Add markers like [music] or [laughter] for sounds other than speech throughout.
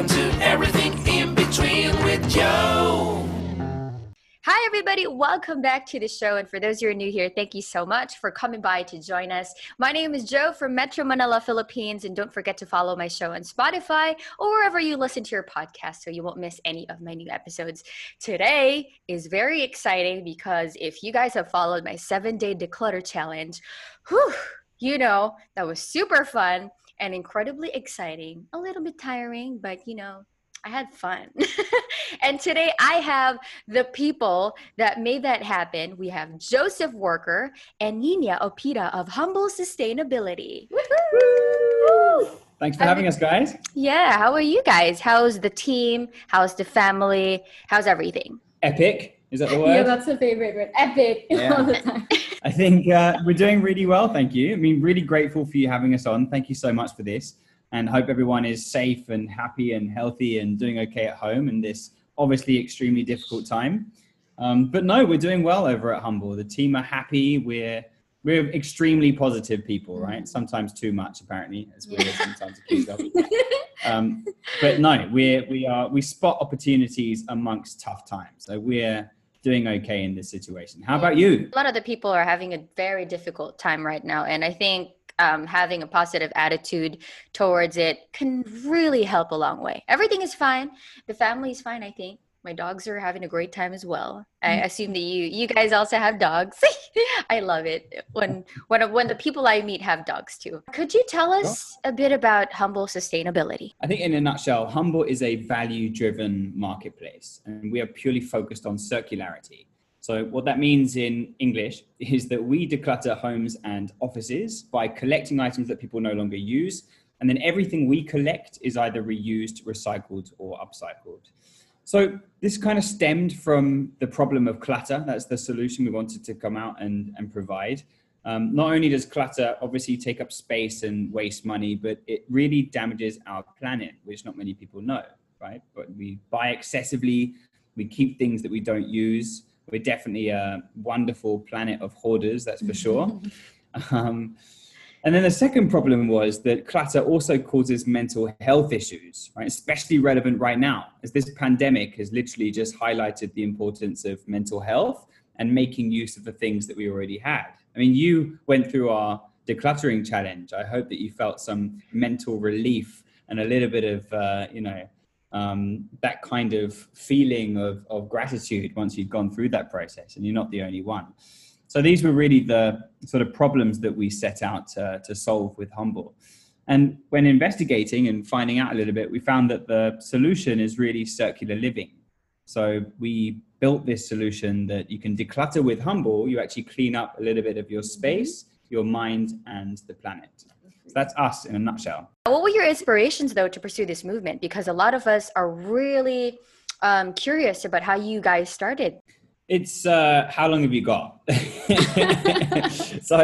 Welcome to Everything in Between with Joe. Hi, everybody. Welcome back to the show. And for those who are new here, thank you so much for coming by to join us. My name is Joe from Metro Manila, Philippines. And don't forget to follow my show on Spotify or wherever you listen to your podcast so you won't miss any of my new episodes. Today is very exciting because if you guys have followed my seven day declutter challenge, whew, you know that was super fun and incredibly exciting. A little bit tiring, but you know, I had fun. [laughs] and today I have the people that made that happen. We have Joseph Worker and Nina Opita of Humble Sustainability. Thanks for having us, guys. Yeah, how are you guys? How's the team? How's the family? How's everything? Epic. Is that the [laughs] word? Yeah, that's a favorite word. Epic [laughs] Yeah. all the time. [laughs] I think uh, we're doing really well. Thank you. I mean, really grateful for you having us on. Thank you so much for this. And hope everyone is safe and happy and healthy and doing okay at home in this obviously extremely difficult time. Um, but no, we're doing well over at Humble. The team are happy. We're we're extremely positive people, right? Sometimes too much, apparently, as we're sometimes accused of. Um, but no, we're we are we spot opportunities amongst tough times. So we're doing okay in this situation. How about you? A lot of the people are having a very difficult time right now. And I think um, having a positive attitude towards it can really help a long way. Everything is fine. The family is fine, I think. My dogs are having a great time as well. I mm. assume that you you guys also have dogs. [laughs] I love it when when when the people I meet have dogs too. Could you tell us a bit about Humble Sustainability? I think, in a nutshell, Humble is a value driven marketplace, and we are purely focused on circularity. So, what that means in English is that we declutter homes and offices by collecting items that people no longer use, and then everything we collect is either reused, recycled, or upcycled. So, this kind of stemmed from the problem of clutter. That's the solution we wanted to come out and, and provide. Um, not only does clutter obviously take up space and waste money, but it really damages our planet, which not many people know, right? But we buy excessively, we keep things that we don't use. We're definitely a wonderful planet of hoarders, that's for sure. [laughs] um, and then the second problem was that clutter also causes mental health issues, right? Especially relevant right now, as this pandemic has literally just highlighted the importance of mental health and making use of the things that we already had. I mean, you went through our decluttering challenge. I hope that you felt some mental relief and a little bit of, uh, you know, um, that kind of feeling of, of gratitude once you've gone through that process, and you're not the only one. So these were really the sort of problems that we set out to, to solve with Humble. And when investigating and finding out a little bit, we found that the solution is really circular living. So we built this solution that you can declutter with Humble. You actually clean up a little bit of your space, your mind, and the planet. So that's us in a nutshell. What were your inspirations though to pursue this movement? Because a lot of us are really um, curious about how you guys started. It's uh, how long have you got? [laughs] so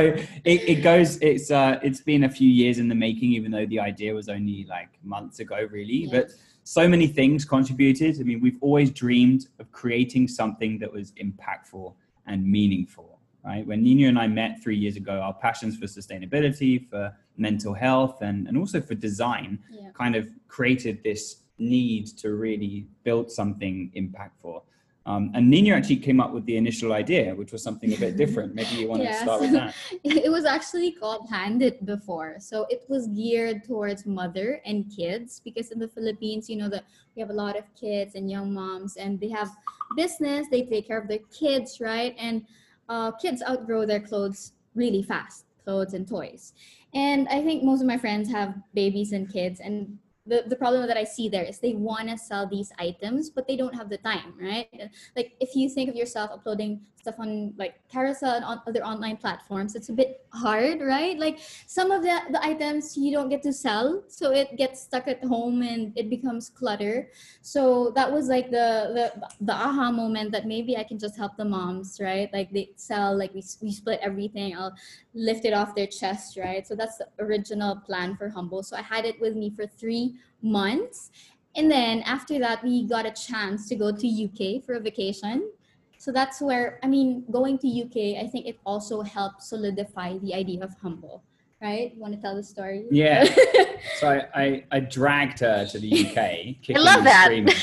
it, it goes. It's uh, it's been a few years in the making, even though the idea was only like months ago, really. But so many things contributed. I mean, we've always dreamed of creating something that was impactful and meaningful. Right? When Nina and I met three years ago, our passions for sustainability, for mental health, and and also for design, Yeah. kind of created this need to really build something impactful. Um, and Nina actually came up with the initial idea, which was something a bit different. Maybe you want to Yes. [laughs] start with that. [laughs] It was actually called Handed before. So it was geared towards mother and kids because in the Philippines, you know, that we have a lot of kids and young moms and they have business, they take care of their kids, right? And uh, kids outgrow their clothes really fast, clothes and toys. And I think most of my friends have babies and kids and the, the problem that I see there is they want to sell these items, but they don't have the time, right? Like if you think of yourself uploading stuff on like Carousell and on other online platforms, it's a bit hard, right? Like some of the, the items you don't get to sell, so it gets stuck at home and it becomes clutter. So that was like the the the aha moment that maybe I can just help the moms, right? Like they sell, like we, we split everything. I'll lift it off their chest, right? So that's the original plan for Humble. So I had it with me for three months. And then after that, we got a chance to go to UK for a vacation. So that's where, I mean, going to UK, I think it also helped solidify the idea of Humble. right? Want to tell the story? Yeah. [laughs] So I, I, I dragged her to the UK. [laughs] kicking love and that. screaming,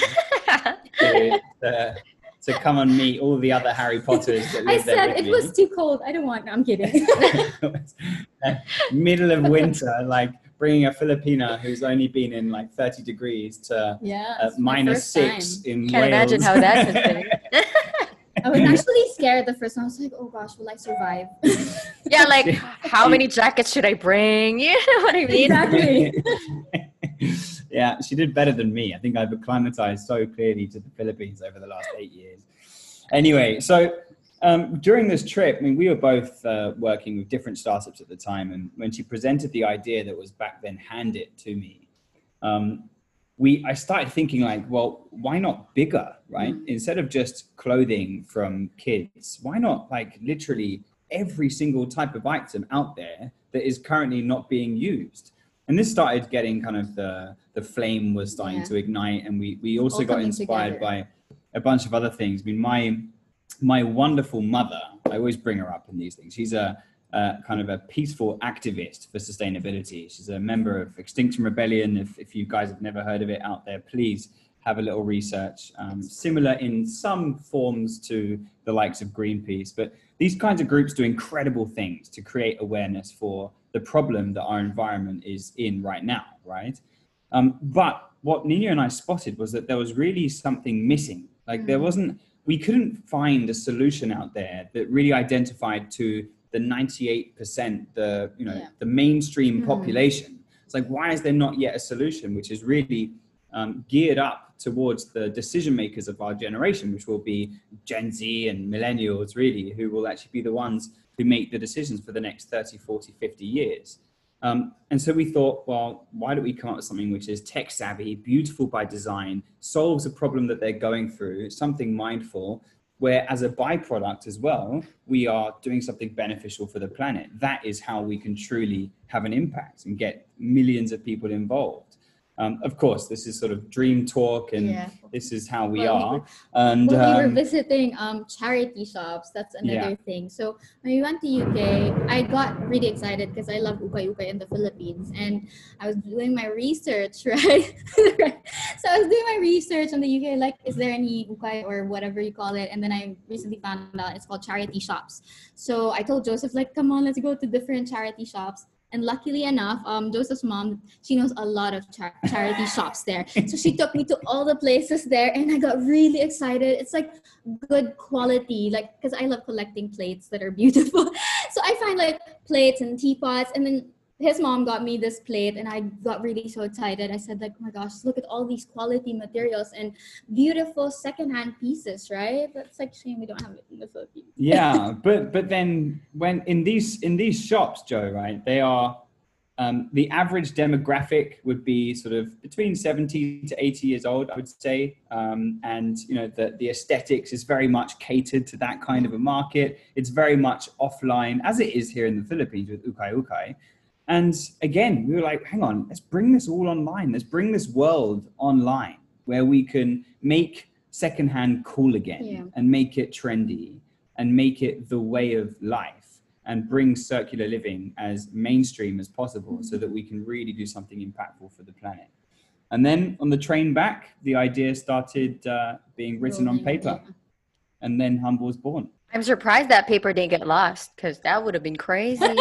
[laughs] to, to, to come and meet all the other Harry Potters that I live there said with it me. was too cold. I don't want. No, I'm kidding. middle of winter, like bringing a Filipina who's only been in like 30 degrees to yeah. uh, it's my minus first six time. in Can't Wales. imagine how that has been. I was actually scared the first time. I was like, oh gosh, will I survive? [laughs] yeah, like how many [laughs] jackets should I bring? [laughs] You know what I mean? exactly. yeah, she did better than me. I think I've acclimatized so clearly to the Philippines over the last eight years. Anyway, so um, during this trip, I mean, we were both uh, working with different startups at the time, and when she presented the idea that was back then handed to me, um, we I started thinking like, well, why not bigger, right? Mm. Instead of just clothing from kids, why not like literally every single type of item out there that is currently not being used? And this started getting kind of the the flame was starting Yeah. to ignite, and we we also All got inspired together. by a bunch of other things. I mean, my my wonderful mother, I always bring her up in these things. She's a, kind of a peaceful activist for sustainability. She's a member of Extinction Rebellion. If, if you guys have never heard of it out there, please have a little research. Um, similar in some forms to the likes of Greenpeace, but these kinds of groups do incredible things to create awareness for the problem that our environment is in right now, right? Um, but what Nina and I spotted was that there was really something missing. Like there wasn't, we couldn't find a solution out there that really identified to the 98%, the, you know, Yeah. the mainstream Mhm. population. It's like, why is there not yet a solution which is really um, geared up towards the decision makers of our generation, which will be Gen Z and millennials, really, who will actually be the ones who make the decisions for the next 30, 40, 50 years. Um, and so we thought, well, why don't we come up with something which is tech savvy, beautiful by design, solves a problem that they're going through, something mindful, where as a byproduct as well, we are doing something beneficial for the planet. That is how we can truly have an impact and get millions of people involved. Um, of course, this is sort of dream talk, and Yeah. this is how we Well, we are. were- And we were visiting um, charity shops, that's another thing. So when we went to UK, I got really excited because I love ukay ukay in the Philippines, and I was doing my research, [laughs] right? so I was doing my research on the UK, like, is there any ukay or whatever you call it? And then I recently found out it's called charity shops. So I told Joseph, like, come on, let's go to different charity shops. And luckily enough, um, Joseph's mom, she knows a lot of char- charity [laughs] shops there. So she took me to all the places there, and I got really excited. It's like good quality, like because I love collecting plates that are beautiful. [laughs] so I find like plates and teapots, and then his mom got me this plate, and I got really so excited. I said like, oh my gosh, look at all these quality materials and beautiful secondhand pieces, right? That's like shame we don't have it in the Philippines. yeah [laughs] but but then when in these in these shops joe right they are um, the average demographic would be sort of between 70 to 80 years old i would say um, and you know the, the aesthetics is very much catered to that kind of a market it's very much offline as it is here in the philippines with ukay ukay and again we were like hang on let's bring this all online let's bring this world online where we can make secondhand cool again Yeah. and make it trendy and make it the way of life and bring circular living as mainstream as possible so that we can really do something impactful for the planet. And then on the train back, the idea started uh, being written on paper, yeah. and then Humble was born. I'm surprised that paper didn't get lost because that would have been crazy. [laughs]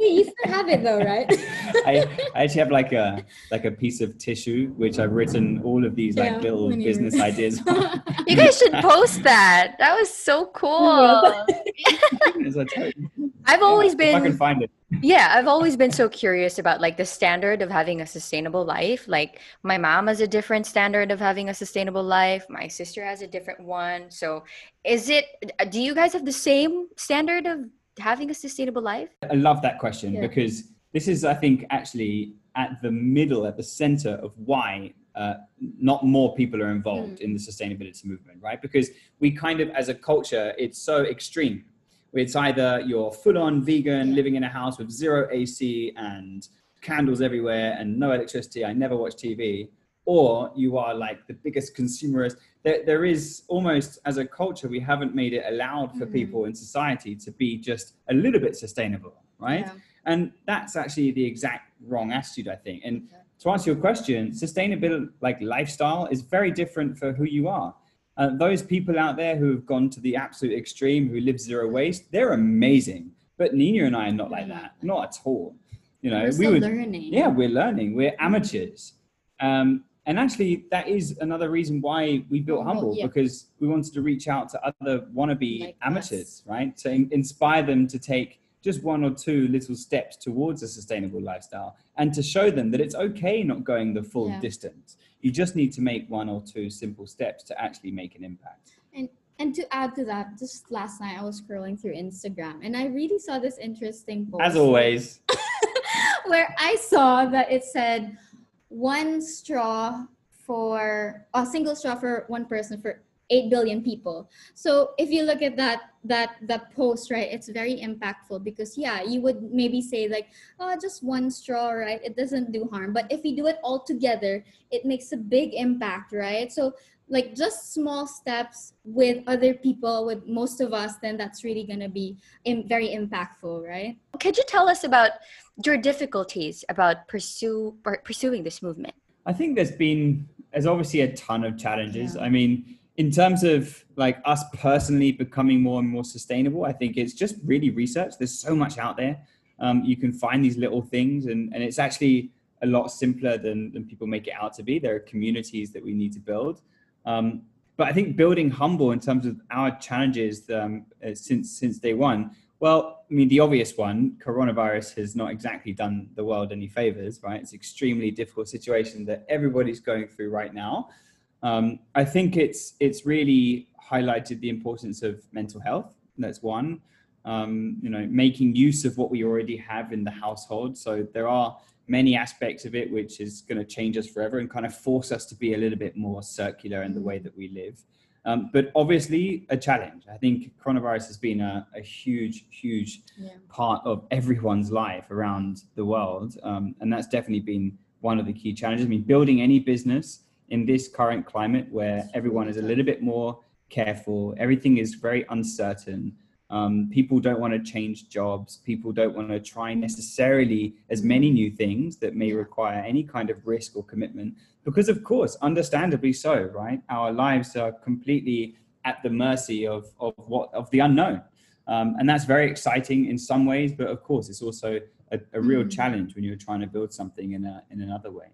Wait, you still have it though, right? [laughs] I, I actually have like a like a piece of tissue which I've written all of these Yeah, like little when you- business ideas [laughs] on. you guys should post that. That was so cool. [laughs] I tell you. I've always if I can been find it. yeah, I've always been so curious about like the standard of having a sustainable life. Like my mom has a different standard of having a sustainable life. My sister has a different one. So is it do you guys have the same standard of having a sustainable life? I love that question Yeah. because this is, I think, actually at the middle, at the center of why uh, not more people are involved in the sustainability movement, right? Because we kind of, as a culture, it's so extreme. It's either you're full on vegan, Yeah. living in a house with zero AC and candles everywhere and no electricity. I never watch TV. Or you are like the biggest consumerist. There, there is almost, as a culture, we haven't made it allowed for Mhm. people in society to be just a little bit sustainable right? Yeah. And that's actually the exact wrong attitude, I think. And Okay. to answer your question, sustainable like lifestyle is very different for who you are. Uh, those people out there who have gone to the absolute extreme, who live zero waste, they're amazing. But Nina and I are not like that, not at all. You know, We're we would, learning. yeah, we're learning. We're amateurs. Um, and actually, that is another reason why we built Humble, Humble yeah. because we wanted to reach out to other wannabe Like amateurs, right? To in- inspire them to take just one or two little steps towards a sustainable lifestyle and to show them that it's okay not going the full Yeah. distance. You just need to make one or two simple steps to actually make an impact. And to add to that, just last night I was scrolling through Instagram and I really saw this interesting post. As always, [laughs] where I saw that it said one straw for a single straw for one person for 8 billion people. So if you look at that that that post, right, it's very impactful because yeah, you would maybe say like, oh, just one straw, right? It doesn't do harm. But if we do it all together, it makes a big impact, right? So like just small steps with other people with most of us then that's really going to be im- very impactful right Could you tell us about your difficulties about pursue or pursuing this movement? I think there's been there's obviously a ton of challenges. Yeah. I mean, in terms of like us personally becoming more and more sustainable, I think it's just really research. There's so much out there. Um, you can find these little things, and and it's actually a lot simpler than than people make it out to be. There are communities that we need to build. Um, but I think building humble in terms of our challenges um, uh, since since day one. Well, I mean, the obvious one, coronavirus has not exactly done the world any favors, right? It's an extremely difficult situation that everybody's going through right now. Um, I think it's it's really highlighted the importance of mental health. That's one. Um, you know, making use of what we already have in the household. So there are many aspects of it which is going to change us forever and kind of force us to be a little bit more circular in the way that we live. Um, but obviously, a challenge. I think coronavirus has been a, a huge, huge yeah part of everyone's life around the world. Um, and that's definitely been one of the key challenges. I mean, building any business in this current climate where everyone is a little bit more careful, everything is very uncertain. Um, people don't want to change jobs. People don't want to try necessarily as many new things that may require any kind of risk or commitment. Because, of course, understandably so, right? Our lives are completely at the mercy of, of what of the unknown. Um, and that's very exciting in some ways, but of course, it's also a, a real Mhm. challenge when you're trying to build something in a in another way.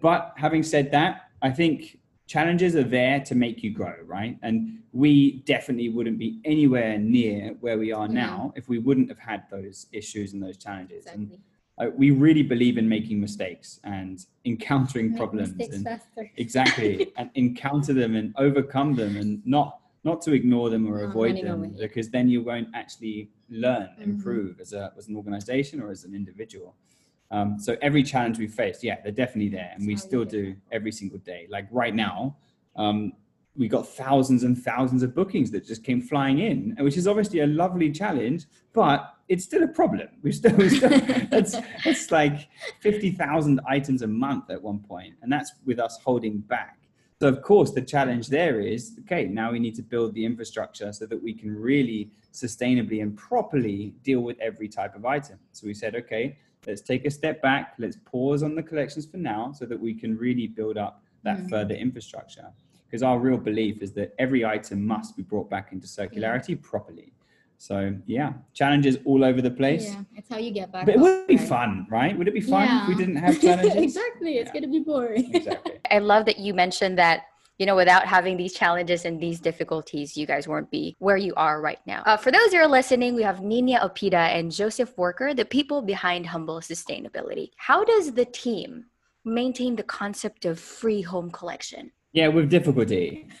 But having said that, I think challenges are there to make you grow, right? And we definitely wouldn't be anywhere near where we are Yeah. now if we wouldn't have had those issues and those challenges. exactly And uh, we really believe in making mistakes and encountering Make problems and [laughs] exactly and encounter them and overcome them and not not to ignore them or Not avoid them away. because then you won't actually learn Mhm. improve as a as an organization or as an individual um, so every challenge we face yeah they're definitely there and we still do every single day. Like right now um, we got thousands and thousands of bookings that just came flying in which is obviously a lovely challenge but it's still a problem. [laughs] We still, we still it's it's like 50,000 items a month at one point, and that's with us holding back. So, of course, the challenge there is okay, now we need to build the infrastructure so that we can really sustainably and properly deal with every type of item. So, we said, okay, let's take a step back, let's pause on the collections for now so that we can really build up that Mhm. further infrastructure. Because our real belief is that every item must be brought back into circularity properly. So, yeah, challenges all over the place. yeah it's how you get back But it up, would be right? fun, right? Would it be fun if we didn't have challenges? [laughs] exactly it's Yeah. gonna be boring [laughs] exactly. I love that you mentioned that you know without having these challenges and these difficulties you guys won't be where you are right now uh, for those who are listening we have nina opida and joseph worker the people behind humble sustainability how does the team maintain the concept of free home collection Yeah, with difficulty. [laughs] [laughs]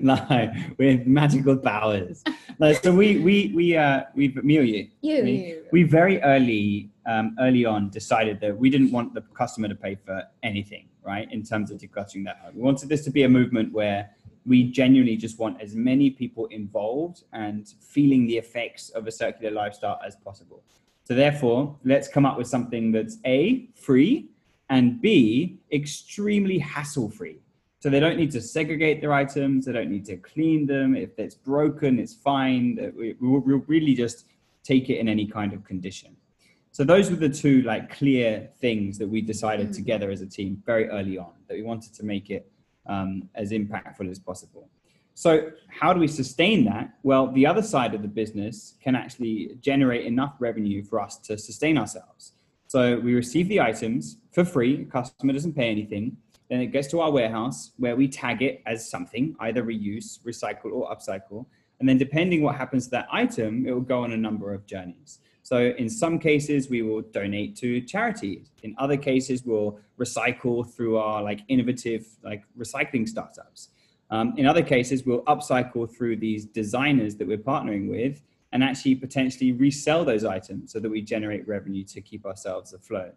no, with magical powers. No, so we we we uh we me or you you, Me? we very early um, early on decided that we didn't want the customer to pay for anything, right? In terms of decluttering that home, we wanted this to be a movement where we genuinely just want as many people involved and feeling the effects of a circular lifestyle as possible. So therefore, let's come up with something that's a free and b extremely hassle free. So they don't need to segregate their items. They don't need to clean them. If it's broken, it's fine. We- We'll we'll really just take it in any kind of condition. So those were the two like clear things that we decided together as a team very early on that we wanted to make it um, as impactful as possible. So how do we sustain that? Well, the other side of the business can actually generate enough revenue for us to sustain ourselves. So we receive the items for free. Customer doesn't pay anything. Then it gets to our warehouse where we tag it as something, either reuse, recycle, or upcycle. And then depending what happens to that item, it will go on a number of journeys. So in some cases, we will donate to charities. In other cases, we'll recycle through our like innovative like recycling startups. Um, in other cases, we'll upcycle through these designers that we're partnering with and actually potentially resell those items so that we generate revenue to keep ourselves afloat.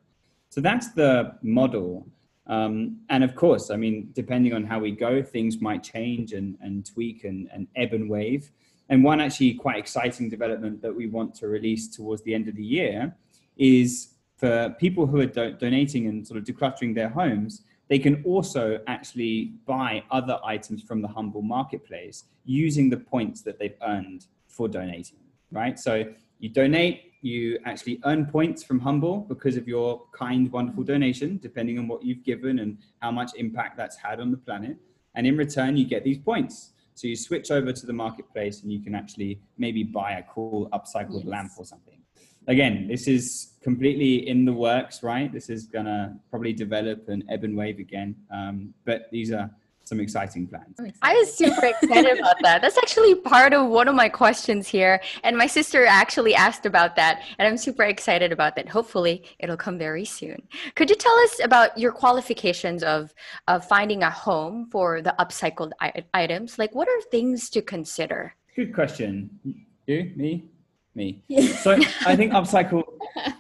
So that's the model. Um, and of course, I mean, depending on how we go, things might change and, and tweak and, and ebb and wave. And one actually quite exciting development that we want to release towards the end of the year is for people who are do- donating and sort of decluttering their homes, they can also actually buy other items from the Humble Marketplace using the points that they've earned for donating, right? So you donate, you actually earn points from Humble because of your kind, wonderful donation, depending on what you've given and how much impact that's had on the planet. And in return, you get these points. So you switch over to the marketplace and you can actually maybe buy a cool upcycled Yes. lamp or something. Again, this is completely in the works, right? This is gonna probably develop and ebb and wave again. Um, but these are some exciting plans. I'm I excited. was super excited about that. That's actually part of one of my questions here. And my sister actually asked about that. And I'm super excited about that. Hopefully, it'll come very soon. Could you tell us about your qualifications of, of finding a home for the upcycled I- items? Like, what are things to consider? Good question. You, me, me. Yeah. So I think upcycle,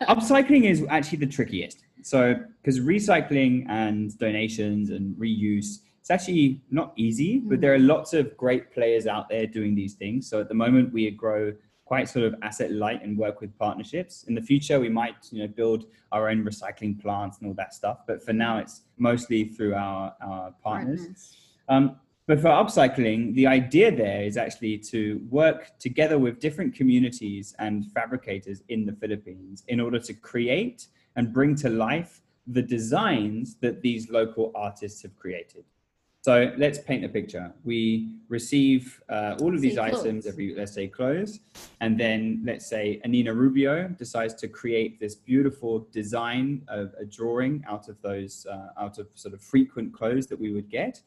upcycling is actually the trickiest. So because recycling and donations and reuse, it's actually not easy, but there are lots of great players out there doing these things. So at the moment, we grow quite sort of asset light and work with partnerships. In the future, we might you know build our own recycling plants and all that stuff. But for now, it's mostly through our, our partners. Um, but for upcycling, the idea there is actually to work together with different communities and fabricators in the Philippines in order to create and bring to life the designs that these local artists have created. So let's paint a picture. We receive uh, all of these Say items clothes. every, let's say, clothes, and then let's say Anina Rubio decides to create this beautiful design of a drawing out of those, uh, out of sort of frequent clothes that we would get.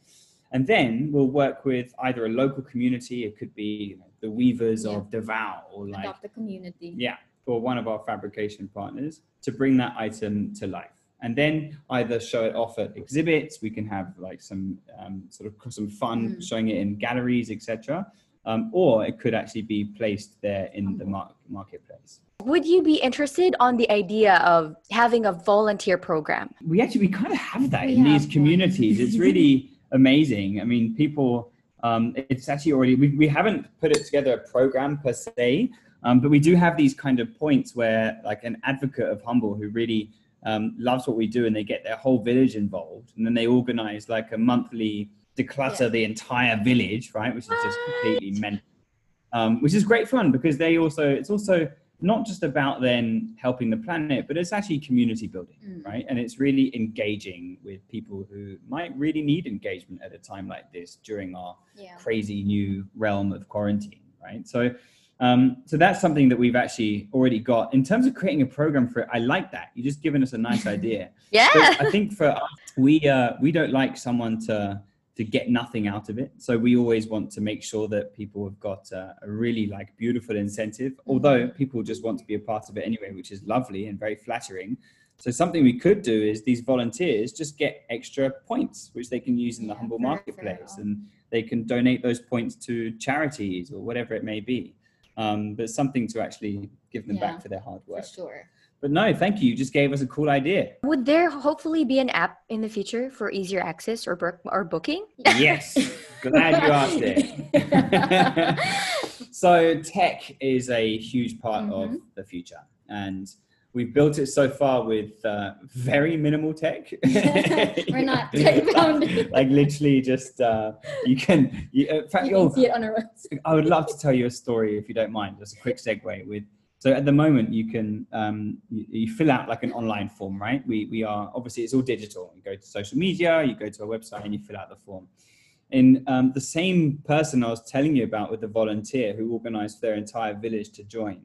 And then we'll work with either a local community, it could be you know, the weavers Yeah. of Davao or like Adopt the community. yeah, or one of our fabrication partners to bring that item to life. And then either show it off at exhibits, we can have like some um, sort of some fun Mm. showing it in galleries, etc. Um, or it could actually be placed there in the mar- marketplace. Would you be interested on the idea of having a volunteer program? We actually we kind of have that We in these communities. It's really [laughs] amazing. I mean, people. Um, it's actually already we, we haven't put it together a program per se, um, but we do have these kind of points where like an advocate of humble who really um, loves what we do and they get their whole village involved and then they organize like a monthly declutter the entire village right which is just completely mental um, which is great fun because they also it's also not just about then helping the planet but it's actually community building Mm. right and it's really engaging with people who might really need engagement at a time like this during our Yeah. crazy new realm of quarantine, right? So, um, so that's something that we've actually already got. In terms of creating a program for it, I like that. You've just given us a nice [laughs] idea. Yeah. But I think for us, we uh, we don't like someone to to get nothing out of it. So we always want to make sure that people have got uh, a really like beautiful incentive. Although people just want to be a part of it anyway, which is lovely and very flattering. So something we could do is these volunteers just get extra points, which they can use in the humble marketplace, and they can donate those points to charities or whatever it may be. Um, but something to actually give them Yeah, back for their hard work. For work. sure. But no, thank you. You just gave us a cool idea. Would there hopefully be an app in the future for easier access or, book or booking? Yes, [laughs] glad you asked it. [laughs] [laughs] so tech is a huge part of Mhm. the future, and we've built it so far with uh, very minimal tech. [laughs] We're not [laughs] tech bounded. like literally, just uh, you can. You, in fact, You can see it on our website. I would love to tell you a story if you don't mind. Just a quick segue with. So at the moment, you can um, you, you fill out like an online form, right? We we are obviously it's all digital. You go to social media, you go to our website, and you fill out the form. And um, the same person I was telling you about with the volunteer who organised their entire village to join.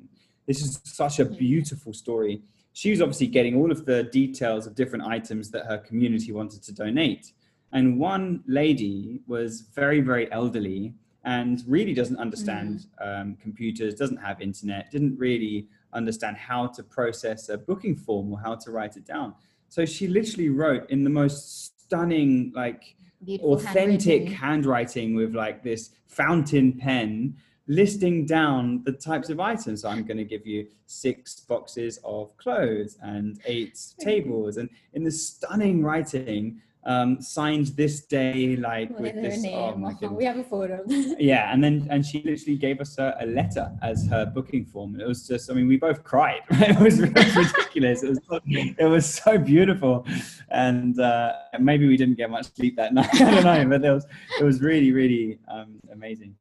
This is such a beautiful story. She was obviously getting all of the details of different items that her community wanted to donate. And one lady was very, very elderly and really doesn't understand um, computers, doesn't have internet, didn't really understand how to process a booking form or how to write it down. So she literally wrote in the most stunning, like Beautiful authentic handwriting. handwriting with like this fountain pen listing down the types of items. So I'm going to give you six boxes of clothes and eight tables, and in the stunning writing, um, signed this day like With with this. Oh my [laughs] goodness. We have a photo. [laughs] Yeah, and then and she literally gave us a, a letter as her booking form. It was just, I mean, we both cried. [laughs] Right? It was, it was ridiculous. It was, so- it was so beautiful, and uh, maybe we didn't get much sleep that night. I don't know, but it was it was really really um, amazing.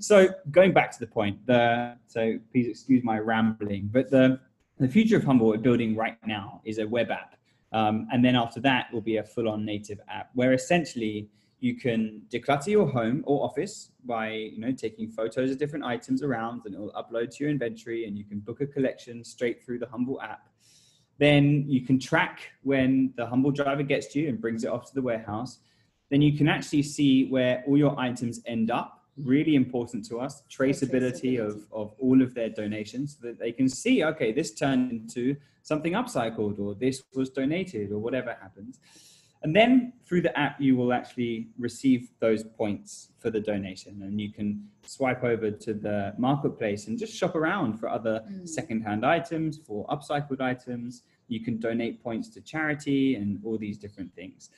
So going back to the point, the so please excuse my rambling, but the the future of Humble we're building right now is a web app, um, and then after that will be a full-on native app where essentially you can declutter your home or office by you know taking photos of different items around, and it will upload to your inventory, and you can book a collection straight through the Humble app. Then you can track when the Humble driver gets to you and brings it off to the warehouse. Then you can actually see where all your items end up. Really important to us, traceability, Of, of all of their donations so that they can see, okay, this turned into something upcycled or this was donated or whatever happens. And then through the app, you will actually receive those points for the donation and you can swipe over to the marketplace and just shop around for other Mm. secondhand items, for upcycled items. You can donate points to charity and all these different things.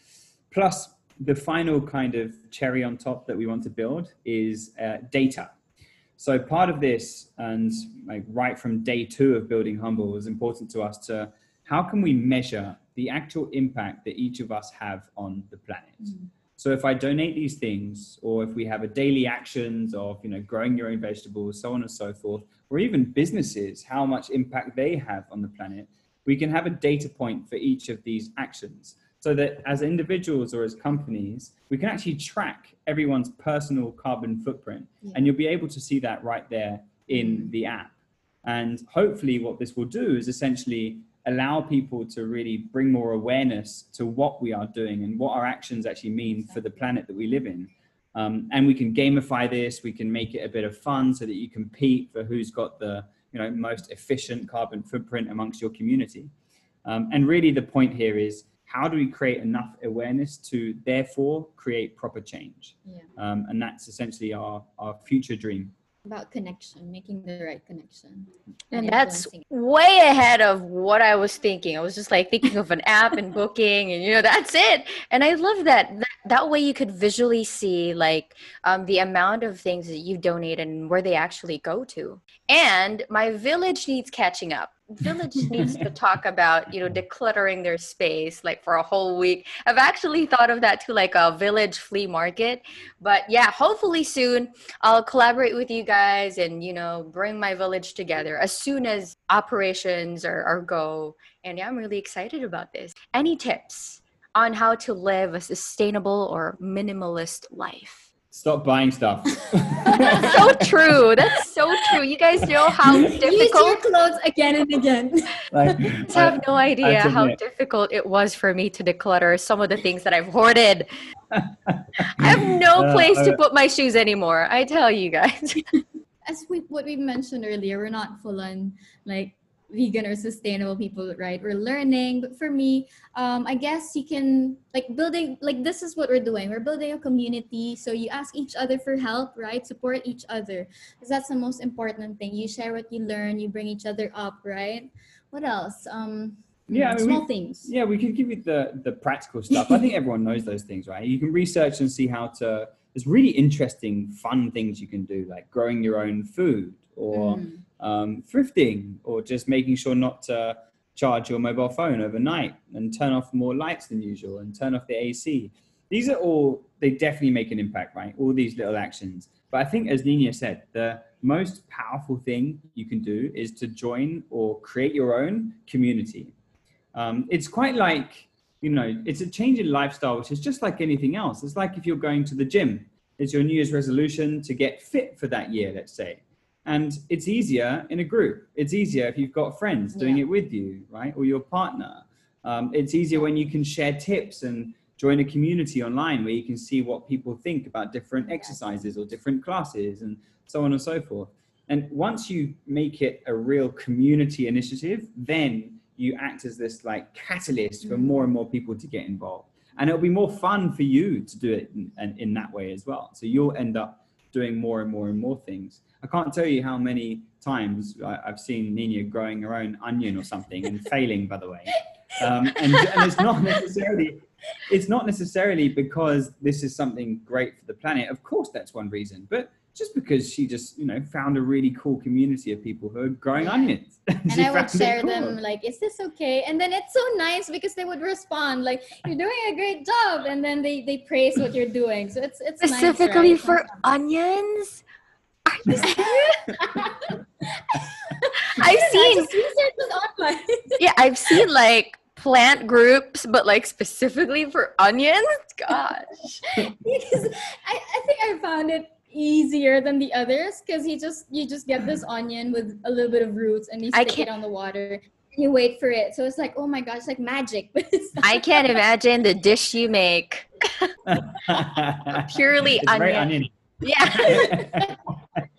Plus, the final kind of cherry on top that we want to build is uh, data. So part of this, and like right from day two of building Humble, was important to us to how can we measure the actual impact that each of us have on the planet. Mm. So if I donate these things, or if we have a daily actions of you know growing your own vegetables, so on and so forth, or even businesses, how much impact they have on the planet, we can have a data point for each of these actions so that as individuals or as companies, we can actually track everyone's personal carbon footprint. And you'll be able to see that right there in the app. And hopefully, what this will do is essentially allow people to really bring more awareness to what we are doing and what our actions actually mean for the planet that we live in. Um, and we can gamify this. We can make it a bit of fun so that you compete for who's got the you know most efficient carbon footprint amongst your community. Um, and really, the point here is how do we create enough awareness to therefore create proper change? Yeah. Um, and that's essentially our, our future dream. About connection, making the right connection. And that's way ahead of what I was thinking. I was just like thinking of an app and [laughs] booking, and you know, that's it. And I love that. That, that way, you could visually see like um, the amount of things that you donate and where they actually go to. And my village needs catching up. Village needs to talk about you know decluttering their space like for a whole week. I've actually thought of that too, like a village flea market. But yeah, hopefully soon I'll collaborate with you guys and you know bring my village together as soon as operations are, are go. And yeah, I'm really excited about this. Any tips on how to live a sustainable or minimalist life? Stop buying stuff. That's [laughs] [laughs] so true. That's so true. You guys know how Use your clothes again and again. like, [laughs] I have no idea how difficult it was for me to declutter some of the things that I've hoarded. I have no Uh, place to put my shoes anymore. I tell you guys. As we what we mentioned earlier, we're not full on like vegan or sustainable people, right? We're learning. But for me, um, I guess you can like building like this is what we're doing. We're building a community. So you ask each other for help, right? Support each other. Because that's the most important thing. You share what you learn, you bring each other up, right? What else? Um Yeah, I mean, small we- things. Yeah, we can give you the the practical stuff. I think everyone knows those things, right? You can research and see how to. There's really interesting, fun things you can do, like growing your own food, or Mm. Um, thrifting, or just making sure not to charge your mobile phone overnight and turn off more lights than usual and turn off the AC. These are all, they definitely make an impact, right? All these little actions. But I think, as Nina said, the most powerful thing you can do is to join or create your own community. Um, it's quite like, you know, it's a change in lifestyle, which is just like anything else. It's like if you're going to the gym, it's your New Year's resolution to get fit for that year, let's say. And it's easier in a group. It's easier if you've got friends doing Yeah. it with you, right? Or your partner. Um, it's easier when you can share tips and join a community online where you can see what people think about different exercises or different classes and so on and so forth. And once you make it a real community initiative, then you act as this like catalyst for more and more people to get involved. And it'll be more fun for you to do it in, in, in that way as well. So you'll end up doing more and more and more things. I can't tell you how many times I, I've seen Nina growing her own onion or something and [laughs] failing, by the way. Um, and, and it's not necessarily it's not necessarily because this is something great for the planet. Of course, that's one reason, but just because she just you know found a really cool community of people who are growing Yeah. onions. [laughs] and She I would share cool. them like, "Is this okay?" And then it's so nice because they would respond like, "You're doing a great job," and then they they praise what you're doing. So it's it's nice, Specifically right? for onions? Are you [laughs] serious? I've seen just researched this online. [laughs] yeah, I've seen like plant groups, but like specifically for onions. Gosh. because I, I think I found it easier than the others because you just you just get this mm-hmm. onion with a little bit of roots and you I stick can't- it on the water and you wait for it. So it's like, oh my gosh, like magic. But [laughs] it's not. I can't imagine the dish you make. [laughs] Purely It's very onion. Yeah. [laughs]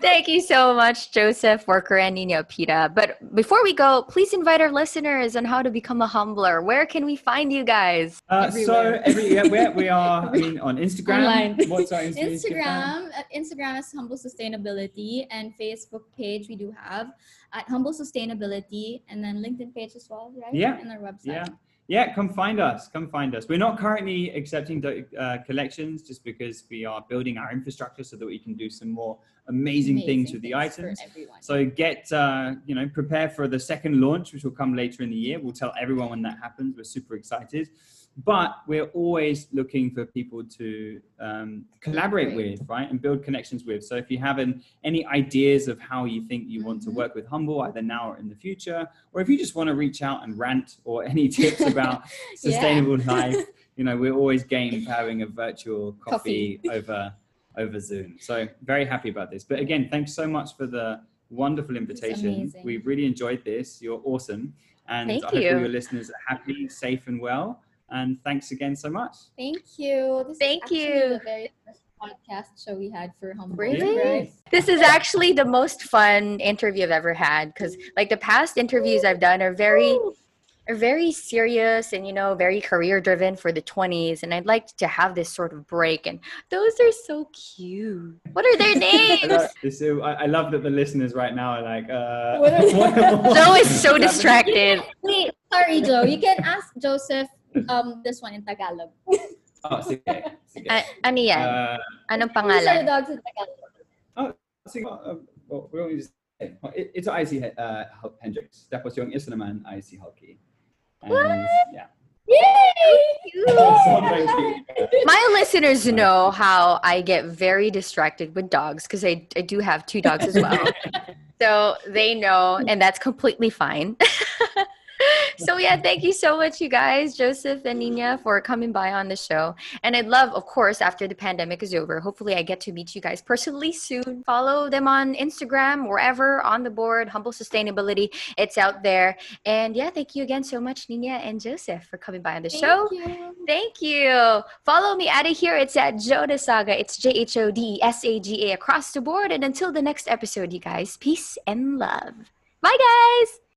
Thank you so much, Joseph, Worker, and Nina Opita. But before we go, please invite our listeners on how to become a humbler. Where can we find you guys? Uh, so every yeah, where we are, I mean, on [laughs] Instagram. Online. What's our Insta- Instagram, Instagram is Humble Sustainability, and Facebook page we do have at Humble Sustainability, and then LinkedIn page as well, right? Yeah. And our website. Yeah. Yeah, come find us. Come find us. We're not currently accepting uh, collections just because we are building our infrastructure so that we can do some more amazing, things with the things for items. So get, uh, you know, prepare for the second launch, which will come later in the year. We'll tell everyone when that happens. We're super excited. But we're always looking for people to um, collaborate with, right, and build connections with. So if you have an, any ideas of how you think you want to Mhm. work with Humble, either now or in the future, or if you just want to reach out and rant or [laughs] any tips about [laughs] sustainable life, [laughs] you know, we're always game for having a virtual coffee, over over Zoom. So very happy about this. But again, thanks so much for the wonderful invitation. amazing. We really enjoyed this. You're awesome. And Thank I hope all your listeners are happy, safe, and well. And thanks again so much. Thank you. This Thank is actually you. the very first podcast show we had for Humble. Really? Right? This is actually the most fun interview I've ever had because, like, the past interviews I've done are very, are very serious and you know very career driven for the 20s, and I'd like to have this sort of break. And those are so cute. What are their [laughs] names? love, this- I I love that the listeners right now are like, uh, What is- [laughs] Joe is so distracted. Wait, sorry, Joe. You can ask Joseph um this one in Tagalog. Oh, sige, sige. A- ano yan? Uh, Anong These are dogs in Tagalog. sige, uh, well, we don't need say. Oh, it- It's IC uh, Hendrix. Tapos yung isa naman, IC Hulky. And, yeah. Yay! So very. My listeners know how I get very distracted with dogs because I, I do have two dogs as well. [laughs] so they know, and that's completely fine. [laughs] [laughs] so, yeah, thank you so much, you guys, Joseph and Nina, for coming by on the show. And I'd love, of course, after the pandemic is over, hopefully I get to meet you guys personally soon. Follow them on Instagram, wherever on the board, Humble Sustainability. It's out there. And yeah, thank you again so much, Nina and Joseph, for coming by on the Thank show. you. Thank you. Follow me out of here. It's at Joda Saga. It's J H O D S A G A across the board. And until the next episode, you guys, peace and love. Bye, guys.